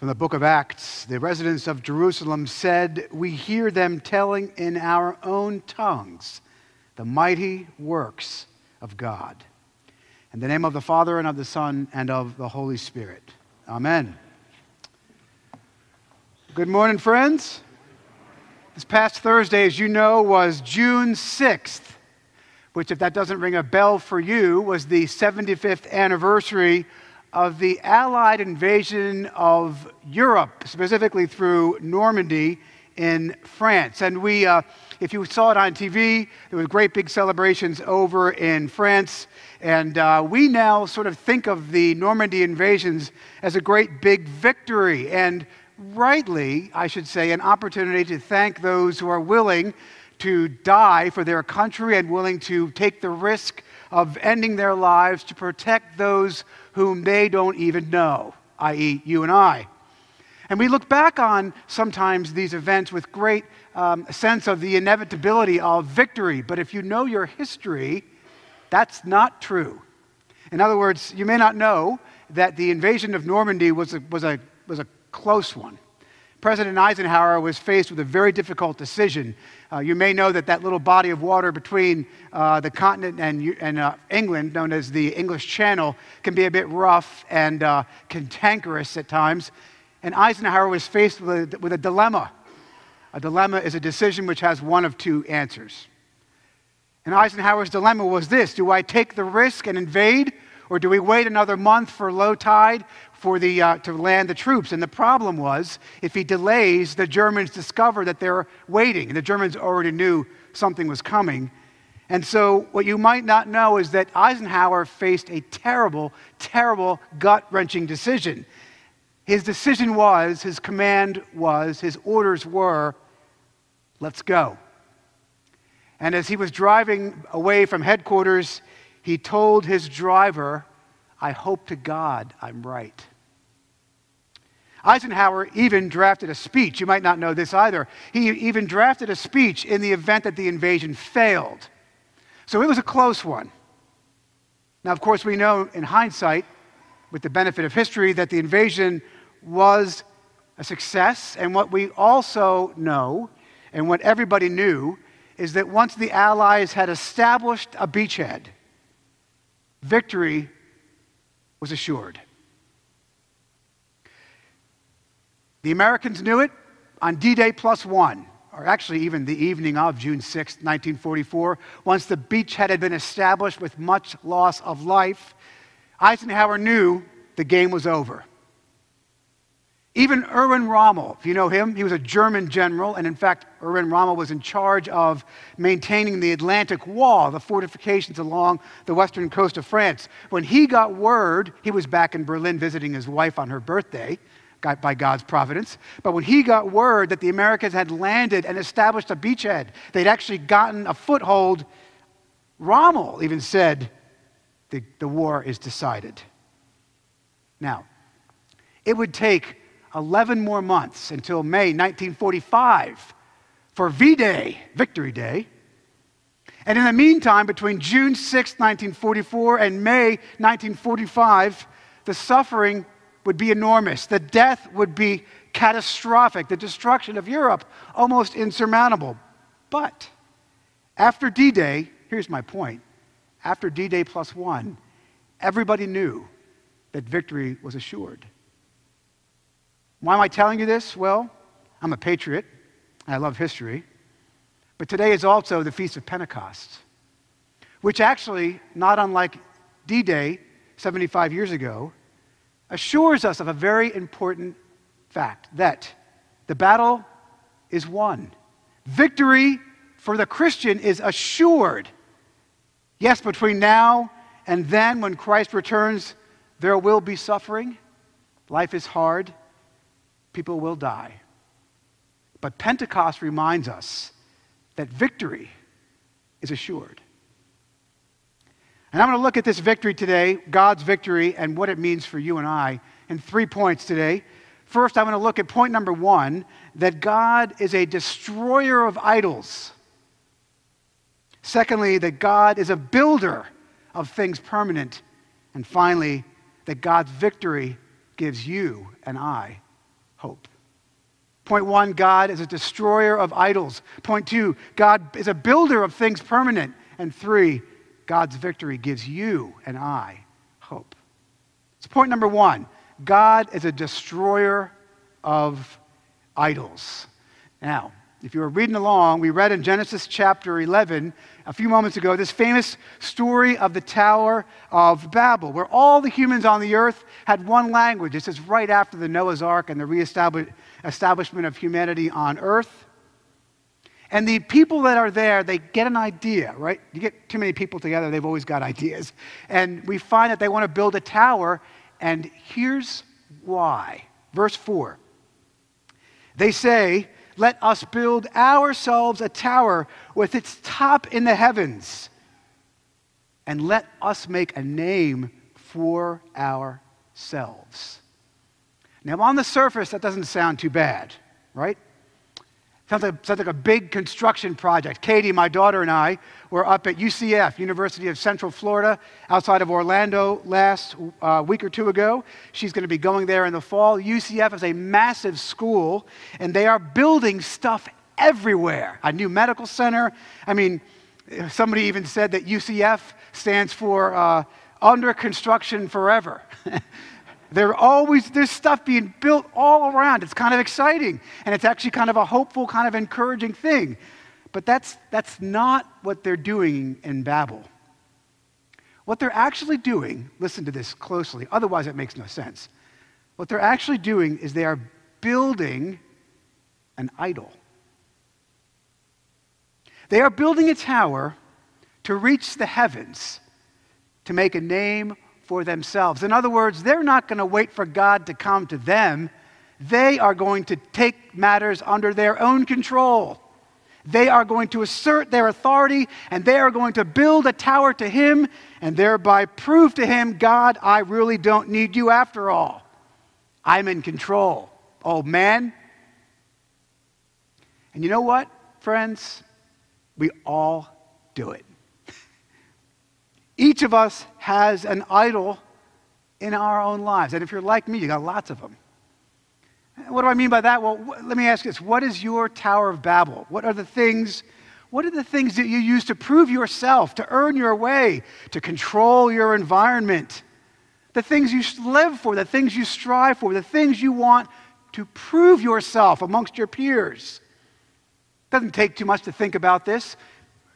From the book of Acts, the residents of Jerusalem said, We hear them telling in our own tongues the mighty works of God. In the name of the Father, and of the Son, and of the Holy Spirit. Amen. Good morning, friends. This past Thursday, as you know, was June 6th, which, if that doesn't ring a bell for you, was the 75th anniversary of the Allied invasion of Europe, specifically through Normandy in France. And we, uh, if you saw it on TV, there was great big celebrations over in France. And uh, we now sort of think of the Normandy invasions as a great big victory. And rightly, I should say, an opportunity to thank those who are willing to die for their country and willing to take the risk of ending their lives to protect those whom they don't even know, i.e., you and I. And we look back on sometimes these events with great um, sense of the inevitability of victory. But if you know your history, that's not true. In other words, you may not know that the invasion of Normandy was a, was a, was a close one. President Eisenhower was faced with a very difficult decision. Uh, you may know that that little body of water between uh, the continent and, and uh, England, known as the English Channel, can be a bit rough and uh, cantankerous at times. And Eisenhower was faced with a, with a dilemma. A dilemma is a decision which has one of two answers. And Eisenhower's dilemma was this Do I take the risk and invade, or do we wait another month for low tide for the, uh, to land the troops. And the problem was, if he delays, the Germans discover that they're waiting. And the Germans already knew something was coming. And so, what you might not know is that Eisenhower faced a terrible, terrible, gut wrenching decision. His decision was, his command was, his orders were, let's go. And as he was driving away from headquarters, he told his driver, I hope to God I'm right. Eisenhower even drafted a speech. You might not know this either. He even drafted a speech in the event that the invasion failed. So it was a close one. Now, of course, we know in hindsight, with the benefit of history, that the invasion was a success. And what we also know, and what everybody knew, is that once the Allies had established a beachhead, victory was assured. The Americans knew it on D Day plus one, or actually even the evening of June 6, 1944, once the beachhead had been established with much loss of life. Eisenhower knew the game was over. Even Erwin Rommel, if you know him, he was a German general, and in fact, Erwin Rommel was in charge of maintaining the Atlantic Wall, the fortifications along the western coast of France. When he got word, he was back in Berlin visiting his wife on her birthday by God's providence. But when he got word that the Americans had landed and established a beachhead, they'd actually gotten a foothold, Rommel even said, the, the war is decided. Now, it would take 11 more months until May 1945 for V Day, Victory Day. And in the meantime, between June 6, 1944 and May 1945, the suffering would be enormous. The death would be catastrophic. The destruction of Europe almost insurmountable. But after D Day, here's my point after D Day plus one, everybody knew that victory was assured. Why am I telling you this? Well, I'm a patriot. I love history. But today is also the Feast of Pentecost, which actually, not unlike D Day 75 years ago, assures us of a very important fact that the battle is won. Victory for the Christian is assured. Yes, between now and then, when Christ returns, there will be suffering. Life is hard. People will die. But Pentecost reminds us that victory is assured. And I'm going to look at this victory today, God's victory, and what it means for you and I, in three points today. First, I'm going to look at point number one that God is a destroyer of idols. Secondly, that God is a builder of things permanent. And finally, that God's victory gives you and I hope. Point one, God is a destroyer of idols. Point two, God is a builder of things permanent. And three, God's victory gives you and I hope. So, point number one God is a destroyer of idols. Now, if you were reading along, we read in Genesis chapter 11 a few moments ago this famous story of the Tower of Babel, where all the humans on the earth had one language. This is right after the Noah's Ark and the reestablishment of humanity on earth. And the people that are there, they get an idea, right? You get too many people together, they've always got ideas. And we find that they want to build a tower, and here's why. Verse 4. They say, Let us build ourselves a tower with its top in the heavens, and let us make a name for ourselves. Now, on the surface, that doesn't sound too bad, right? Sounds like, sounds like a big construction project. Katie, my daughter, and I were up at UCF, University of Central Florida, outside of Orlando last uh, week or two ago. She's going to be going there in the fall. UCF is a massive school, and they are building stuff everywhere. A new medical center. I mean, somebody even said that UCF stands for uh, under construction forever. There always there's stuff being built all around. It's kind of exciting, and it's actually kind of a hopeful, kind of encouraging thing. But that's that's not what they're doing in Babel. What they're actually doing, listen to this closely, otherwise it makes no sense. What they're actually doing is they are building an idol. They are building a tower to reach the heavens, to make a name for themselves. In other words, they're not going to wait for God to come to them. They are going to take matters under their own control. They are going to assert their authority and they are going to build a tower to Him and thereby prove to Him, God, I really don't need you after all. I'm in control. Oh, man. And you know what, friends? We all do it. Each of us has an idol in our own lives. And if you're like me, you got lots of them. What do I mean by that? Well, let me ask you this. What is your Tower of Babel? What are the things, what are the things that you use to prove yourself, to earn your way, to control your environment? The things you live for, the things you strive for, the things you want to prove yourself amongst your peers. Doesn't take too much to think about this.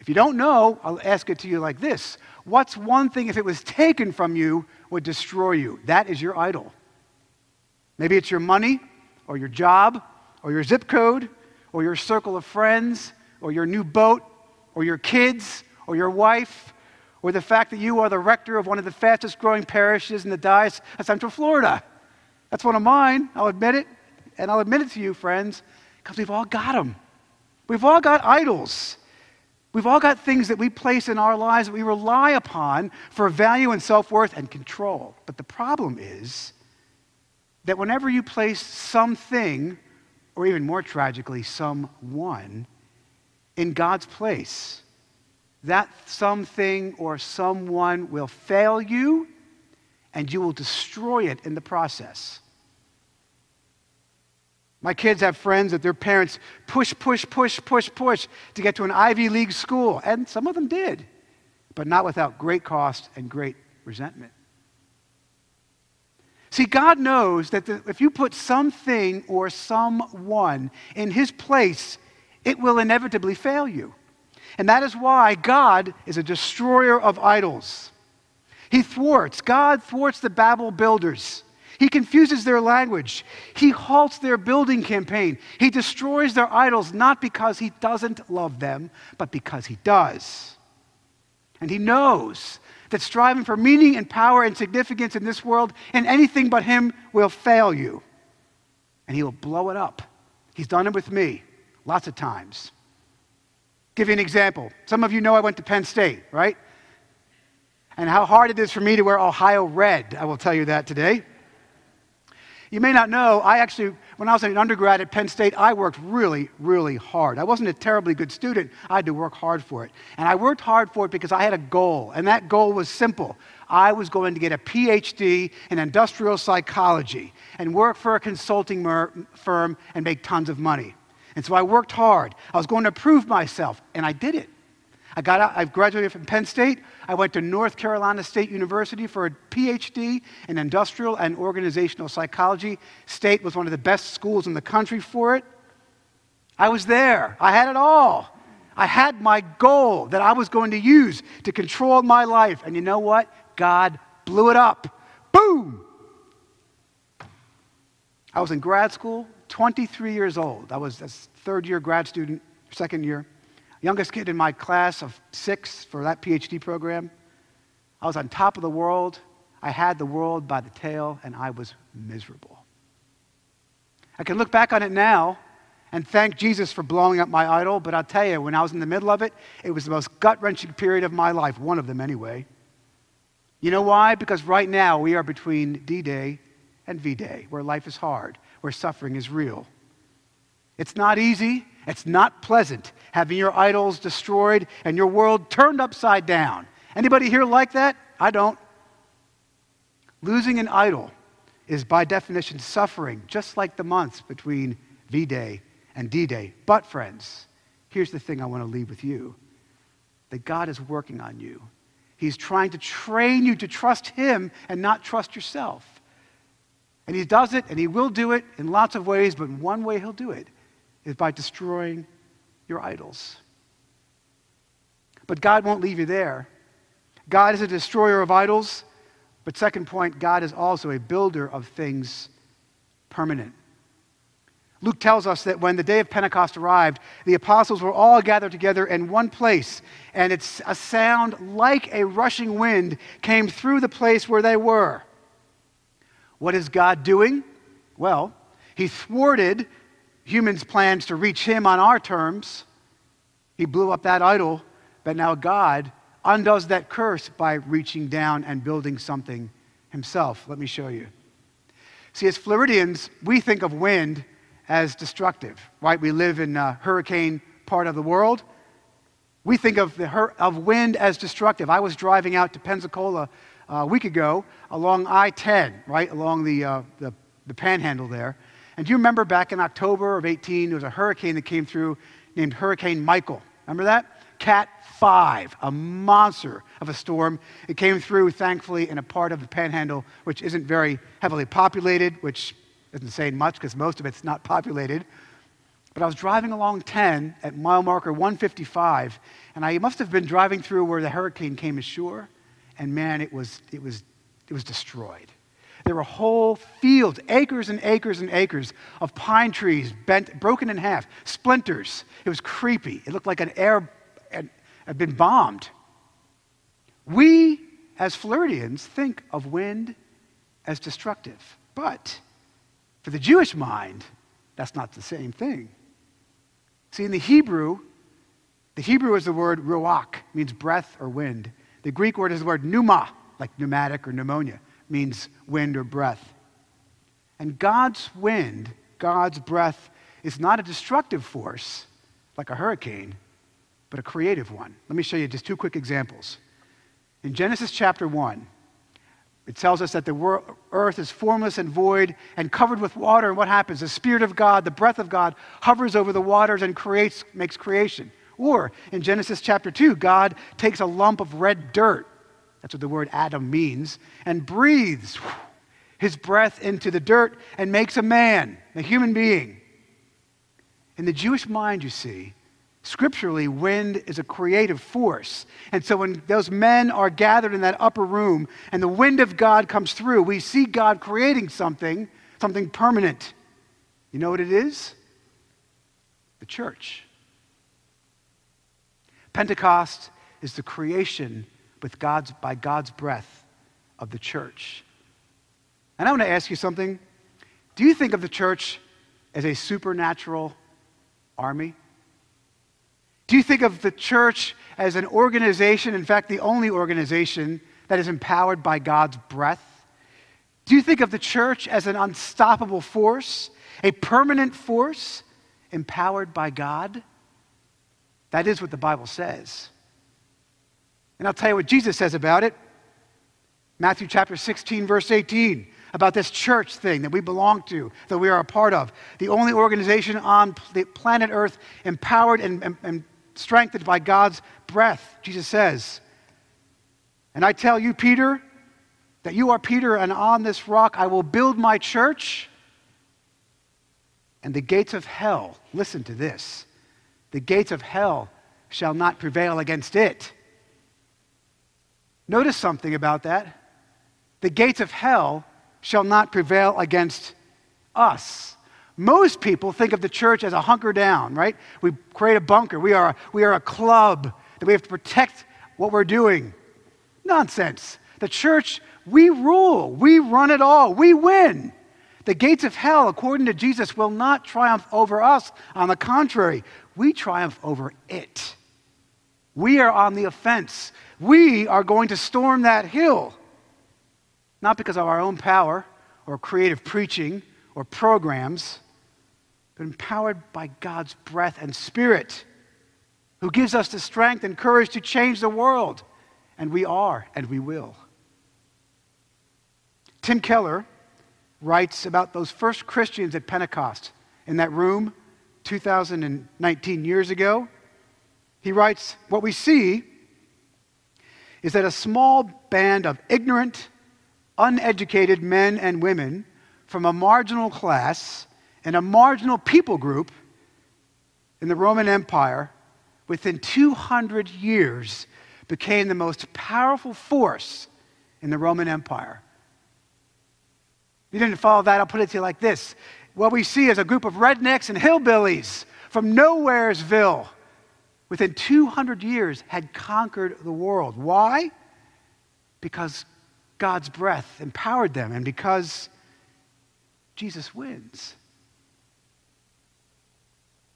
If you don't know, I'll ask it to you like this What's one thing, if it was taken from you, would destroy you? That is your idol. Maybe it's your money, or your job, or your zip code, or your circle of friends, or your new boat, or your kids, or your wife, or the fact that you are the rector of one of the fastest growing parishes in the Diocese of Central Florida. That's one of mine, I'll admit it. And I'll admit it to you, friends, because we've all got them. We've all got idols. We've all got things that we place in our lives that we rely upon for value and self worth and control. But the problem is that whenever you place something, or even more tragically, someone, in God's place, that something or someone will fail you and you will destroy it in the process. My kids have friends that their parents push, push, push, push, push to get to an Ivy League school. And some of them did, but not without great cost and great resentment. See, God knows that the, if you put something or someone in his place, it will inevitably fail you. And that is why God is a destroyer of idols. He thwarts, God thwarts the Babel builders. He confuses their language. He halts their building campaign. He destroys their idols not because he doesn't love them, but because he does. And he knows that striving for meaning and power and significance in this world and anything but him will fail you. And he will blow it up. He's done it with me lots of times. Give you an example. Some of you know I went to Penn State, right? And how hard it is for me to wear Ohio red. I will tell you that today. You may not know, I actually, when I was an undergrad at Penn State, I worked really, really hard. I wasn't a terribly good student. I had to work hard for it. And I worked hard for it because I had a goal, and that goal was simple. I was going to get a PhD in industrial psychology and work for a consulting firm and make tons of money. And so I worked hard. I was going to prove myself, and I did it. I got out, I've graduated from Penn State. I went to North Carolina State University for a PhD in industrial and organizational psychology. State was one of the best schools in the country for it. I was there. I had it all. I had my goal that I was going to use to control my life. And you know what? God blew it up. Boom! I was in grad school, 23 years old. I was a third year grad student, second year youngest kid in my class of six for that PhD program. I was on top of the world. I had the world by the tail, and I was miserable. I can look back on it now and thank Jesus for blowing up my idol, but I'll tell you, when I was in the middle of it, it was the most gut wrenching period of my life, one of them anyway. You know why? Because right now we are between D Day and V Day, where life is hard, where suffering is real. It's not easy, it's not pleasant having your idols destroyed and your world turned upside down. Anybody here like that? I don't. Losing an idol is by definition suffering, just like the months between V Day and D Day. But, friends, here's the thing I want to leave with you that God is working on you. He's trying to train you to trust Him and not trust yourself. And He does it, and He will do it in lots of ways, but one way He'll do it is by destroying your idols. But God won't leave you there. God is a destroyer of idols, but second point, God is also a builder of things permanent. Luke tells us that when the day of Pentecost arrived, the apostles were all gathered together in one place, and it's a sound like a rushing wind came through the place where they were. What is God doing? Well, he thwarted humans' plans to reach him on our terms. He blew up that idol, but now God undoes that curse by reaching down and building something himself. Let me show you. See, as Floridians, we think of wind as destructive, right? We live in a hurricane part of the world. We think of, the, of wind as destructive. I was driving out to Pensacola uh, a week ago along I 10, right, along the, uh, the, the panhandle there. And do you remember back in October of 18, there was a hurricane that came through named Hurricane Michael? Remember that? Cat 5, a monster of a storm. It came through, thankfully, in a part of the panhandle which isn't very heavily populated, which isn't saying much because most of it's not populated. But I was driving along 10 at mile marker 155, and I must have been driving through where the hurricane came ashore, and man, it was, it was, it was destroyed. There were whole fields, acres and acres and acres of pine trees bent, broken in half, splinters. It was creepy. It looked like an air had been bombed. We, as Floridians, think of wind as destructive. But for the Jewish mind, that's not the same thing. See, in the Hebrew, the Hebrew is the word ruach, means breath or wind. The Greek word is the word pneuma, like pneumatic or pneumonia means wind or breath. And God's wind, God's breath, is not a destructive force like a hurricane, but a creative one. Let me show you just two quick examples. In Genesis chapter 1, it tells us that the earth is formless and void and covered with water. And what happens? The Spirit of God, the breath of God, hovers over the waters and creates, makes creation. Or in Genesis chapter 2, God takes a lump of red dirt that's what the word Adam means, and breathes his breath into the dirt and makes a man, a human being. In the Jewish mind, you see, scripturally, wind is a creative force. And so when those men are gathered in that upper room and the wind of God comes through, we see God creating something, something permanent. You know what it is? The church. Pentecost is the creation with God's, by God's breath of the church. And I want to ask you something. Do you think of the church as a supernatural army? Do you think of the church as an organization, in fact, the only organization that is empowered by God's breath? Do you think of the church as an unstoppable force, a permanent force empowered by God? That is what the Bible says. And I'll tell you what Jesus says about it. Matthew chapter 16, verse 18, about this church thing that we belong to, that we are a part of. The only organization on the planet Earth empowered and, and, and strengthened by God's breath, Jesus says. And I tell you, Peter, that you are Peter, and on this rock I will build my church, and the gates of hell, listen to this, the gates of hell shall not prevail against it. Notice something about that. The gates of hell shall not prevail against us. Most people think of the church as a hunker down, right? We create a bunker. We are, we are a club that we have to protect what we're doing. Nonsense. The church, we rule, we run it all, we win. The gates of hell, according to Jesus, will not triumph over us. On the contrary, we triumph over it. We are on the offense. We are going to storm that hill, not because of our own power or creative preaching or programs, but empowered by God's breath and spirit, who gives us the strength and courage to change the world. And we are, and we will. Tim Keller writes about those first Christians at Pentecost in that room 2019 years ago. He writes, What we see is that a small band of ignorant, uneducated men and women from a marginal class and a marginal people group in the Roman Empire within 200 years became the most powerful force in the Roman Empire. If you didn't follow that, I'll put it to you like this. What we see is a group of rednecks and hillbillies from Nowheresville within 200 years had conquered the world. Why? Because God's breath empowered them and because Jesus wins.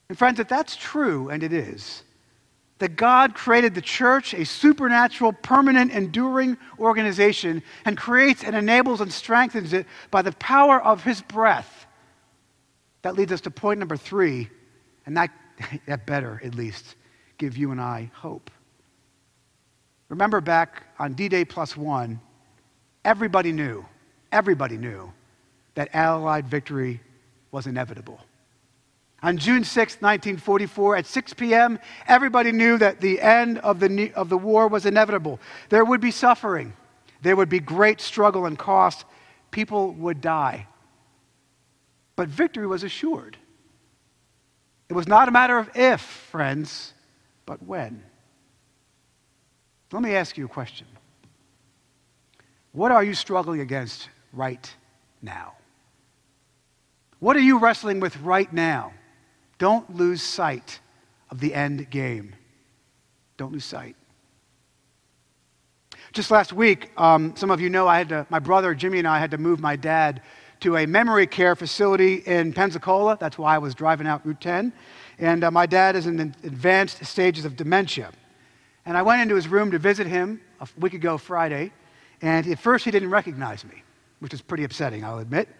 And friends, if that's true, and it is, that God created the church, a supernatural, permanent, enduring organization, and creates and enables and strengthens it by the power of his breath. That leads us to point number three, and that, that better, at least, give you and I hope. Remember back on D Day plus one, everybody knew, everybody knew that Allied victory was inevitable. On June 6, 1944, at 6 p.m., everybody knew that the end of the, of the war was inevitable. There would be suffering, there would be great struggle and cost. People would die. But victory was assured. It was not a matter of if, friends, but when. Let me ask you a question. What are you struggling against right now? What are you wrestling with right now? Don't lose sight of the end game. Don't lose sight. Just last week, um, some of you know I had to, my brother Jimmy and I had to move my dad to a memory care facility in Pensacola. That's why I was driving out Route 10. And uh, my dad is in advanced stages of dementia. And I went into his room to visit him a week ago Friday. And at first, he didn't recognize me, which is pretty upsetting, I'll admit.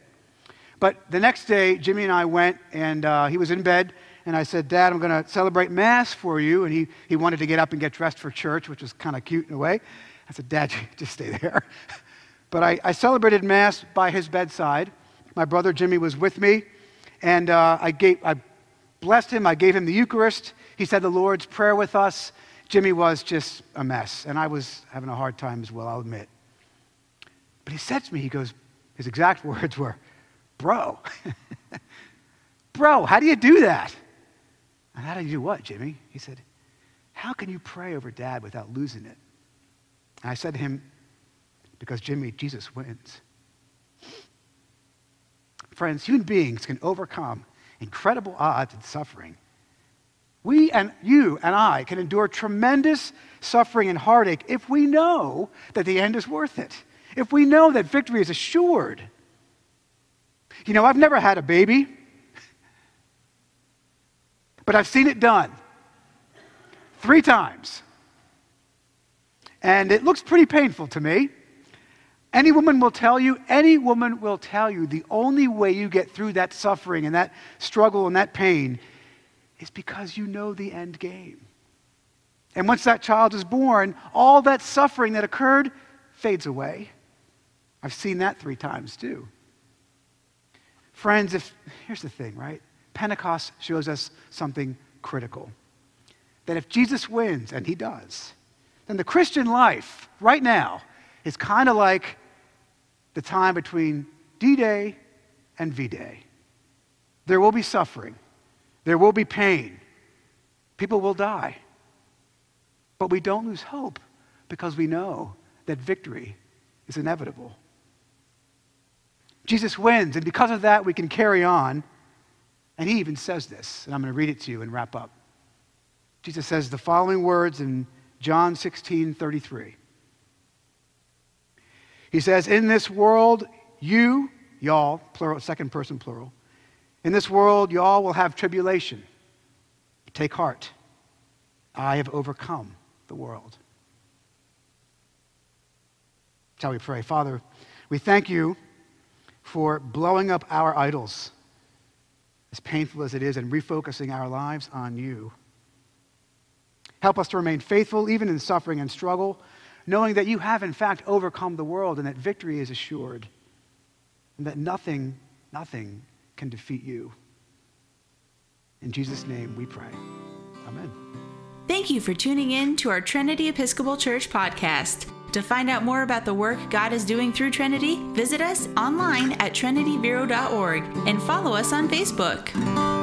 But the next day, Jimmy and I went, and uh, he was in bed. And I said, Dad, I'm going to celebrate Mass for you. And he, he wanted to get up and get dressed for church, which was kind of cute in a way. I said, Dad, just stay there. But I, I celebrated Mass by his bedside. My brother Jimmy was with me. And uh, I, gave, I blessed him. I gave him the Eucharist. He said the Lord's Prayer with us. Jimmy was just a mess, and I was having a hard time as well, I'll admit. But he said to me, he goes, his exact words were, Bro, bro, how do you do that? And how do you do what, Jimmy? He said, How can you pray over dad without losing it? And I said to him, Because Jimmy, Jesus wins. Friends, human beings can overcome incredible odds and suffering. We and you and I can endure tremendous suffering and heartache if we know that the end is worth it, if we know that victory is assured. You know, I've never had a baby, but I've seen it done three times. And it looks pretty painful to me. Any woman will tell you, any woman will tell you the only way you get through that suffering and that struggle and that pain is because you know the end game. And once that child is born, all that suffering that occurred fades away. I've seen that three times too. Friends, if here's the thing, right? Pentecost shows us something critical. That if Jesus wins, and he does, then the Christian life right now is kind of like the time between D Day and V Day. There will be suffering, there will be pain, people will die. But we don't lose hope because we know that victory is inevitable. Jesus wins, and because of that, we can carry on. And he even says this, and I'm going to read it to you and wrap up. Jesus says the following words in John 16 33. He says, In this world, you, y'all, plural, second person plural, in this world, y'all will have tribulation. Take heart. I have overcome the world. Shall we pray? Father, we thank you for blowing up our idols, as painful as it is, and refocusing our lives on you. Help us to remain faithful even in suffering and struggle, knowing that you have, in fact, overcome the world and that victory is assured, and that nothing, nothing can defeat you. In Jesus' name we pray. Amen. Thank you for tuning in to our Trinity Episcopal Church podcast. To find out more about the work God is doing through Trinity, visit us online at trinityvero.org and follow us on Facebook.